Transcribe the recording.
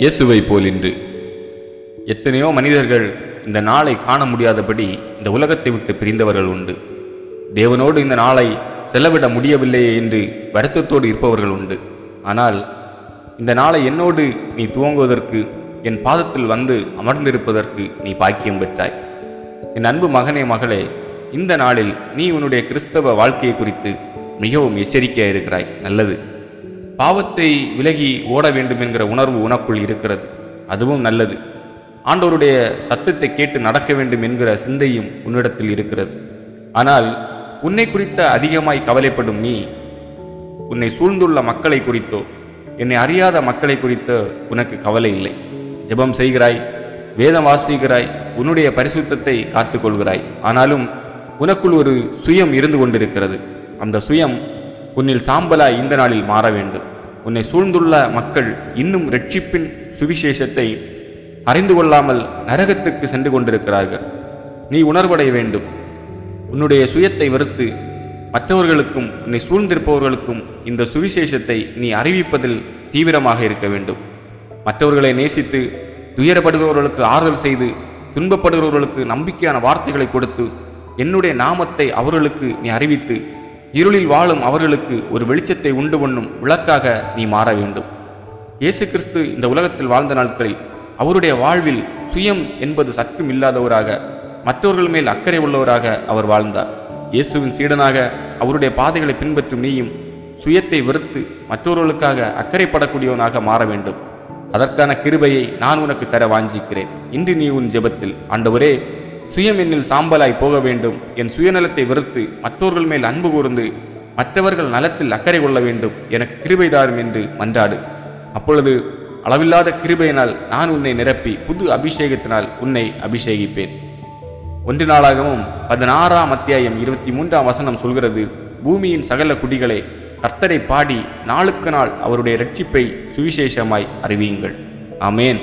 இயேசுவை போலின்று எத்தனையோ மனிதர்கள் இந்த நாளை காண முடியாதபடி இந்த உலகத்தை விட்டு பிரிந்தவர்கள் உண்டு. தேவனோடு இந்த நாளை செலவிட முடியவில்லையே என்று வருத்தத்தோடு இருப்பவர்கள் உண்டு. ஆனால் இந்த நாளை என்னோடு நீ துவங்குவதற்கு என் பாதத்தில் வந்து அமர்ந்திருப்பதற்கு நீ பாக்கியம் பெற்றாய். என் அன்பு மகனே மகளே இந்த நாளில் நீ உன்னுடைய கிறிஸ்தவ வாழ்க்கையை குறித்து மிகவும் எச்சரிக்கையாக இருக்கிறாய். நல்லது. பாவத்தை விலகி ஓட வேண்டும் என்கிற உணர்வு உனக்குள் இருக்கிறது. அதுவும் நல்லது. ஆண்டோருடைய சத்தத்தை கேட்டு நடக்க வேண்டும் என்கிற சிந்தையும் உன்னிடத்தில் இருக்கிறது. ஆனால் உன்னை குறித்த அதிகமாய் கவலைப்படும் நீ உன்னை சூழ்ந்துள்ள மக்களை குறித்தோ என்னை அறியாத மக்களை குறித்தோ உனக்கு கவலை இல்லை. ஜெபம் செய்கிறாய் வேதம் வாசிக்கிறாய் உன்னுடைய பரிசுத்தத்தை காத்துக்கொள்கிறாய். ஆனாலும் உனக்குள் ஒரு சுயம் இருந்து கொண்டிருக்கிறது. அந்த சுயம் உன்னில் சாம்பலாய் இந்த நாளில் மாற வேண்டும். உன்னை சூழ்ந்துள்ள மக்கள் இன்னும் ரட்சிப்பின் சுவிசேஷத்தை அறிந்து கொள்ளாமல் நரகத்துக்கு சென்று கொண்டிருக்கிறார்கள். நீ உணர்வடைய வேண்டும். உன்னுடைய சுயத்தை வெறுத்து மற்றவர்களுக்கும் உன்னை சூழ்ந்திருப்பவர்களுக்கும் இந்த சுவிசேஷத்தை நீ அறிவிப்பதில் தீவிரமாக இருக்க வேண்டும். மற்றவர்களை நேசித்து துயரப்படுகிறவர்களுக்கு ஆறுதல் செய்து துன்பப்படுகிறவர்களுக்கு நம்பிக்கையான வார்த்தைகளை கொடுத்து என்னுடைய நாமத்தை அவர்களுக்கு நீ அறிவித்து இருளில் வாழும் அவர்களுக்கு ஒரு வெளிச்சத்தை உண்டு பண்ணும் விளக்காக நீ மாற வேண்டும். இயேசு கிறிஸ்து இந்த உலகத்தில் வாழ்ந்த நாட்களில் அவருடைய வாழ்வில் சுயம் என்பது சற்றும் இல்லாதவராக மற்றவர்கள் மேல் அக்கறை உள்ளவராக அவர் வாழ்ந்தார். இயேசுவின் சீடனாக அவருடைய பாதைகளை பின்பற்றும் நீயும் சுயத்தை வெறுத்து மற்றவர்களுக்காக அக்கறைப்படக்கூடியவனாக மாற வேண்டும். அதற்கான கிருபையை நான் உனக்கு தர வாஞ்சிக்கிறேன். இன்று நீ உன் ஜெபத்தில் ஆண்டவரே சுயம் என்னில் சாம்பலாய் போக வேண்டும். என் சுயநலத்தை வெறுத்து மற்றவர்கள் மேல் அன்பு கூர்ந்து மற்றவர்கள் நலத்தில் அக்கறை கொள்ள வேண்டும். எனக்கு கிருபை தாரும் என்று மன்றாடு. அப்பொழுது அளவில்லாத கிருபையினால் நான் உன்னை நிரப்பி புது அபிஷேகத்தினால் உன்னை அபிஷேகிப்பேன். ஒன்று நாளாகவும் பதினாறாம் அத்தியாயம் இருபத்தி மூன்றாம் வசனம் சொல்கிறது பூமியின் சகல குடிகளை கர்த்தரை பாடி நாளுக்கு நாள் அவருடைய ரட்சிப்பை சுவிசேஷமாய் அறிவியுங்கள். ஆமேன்.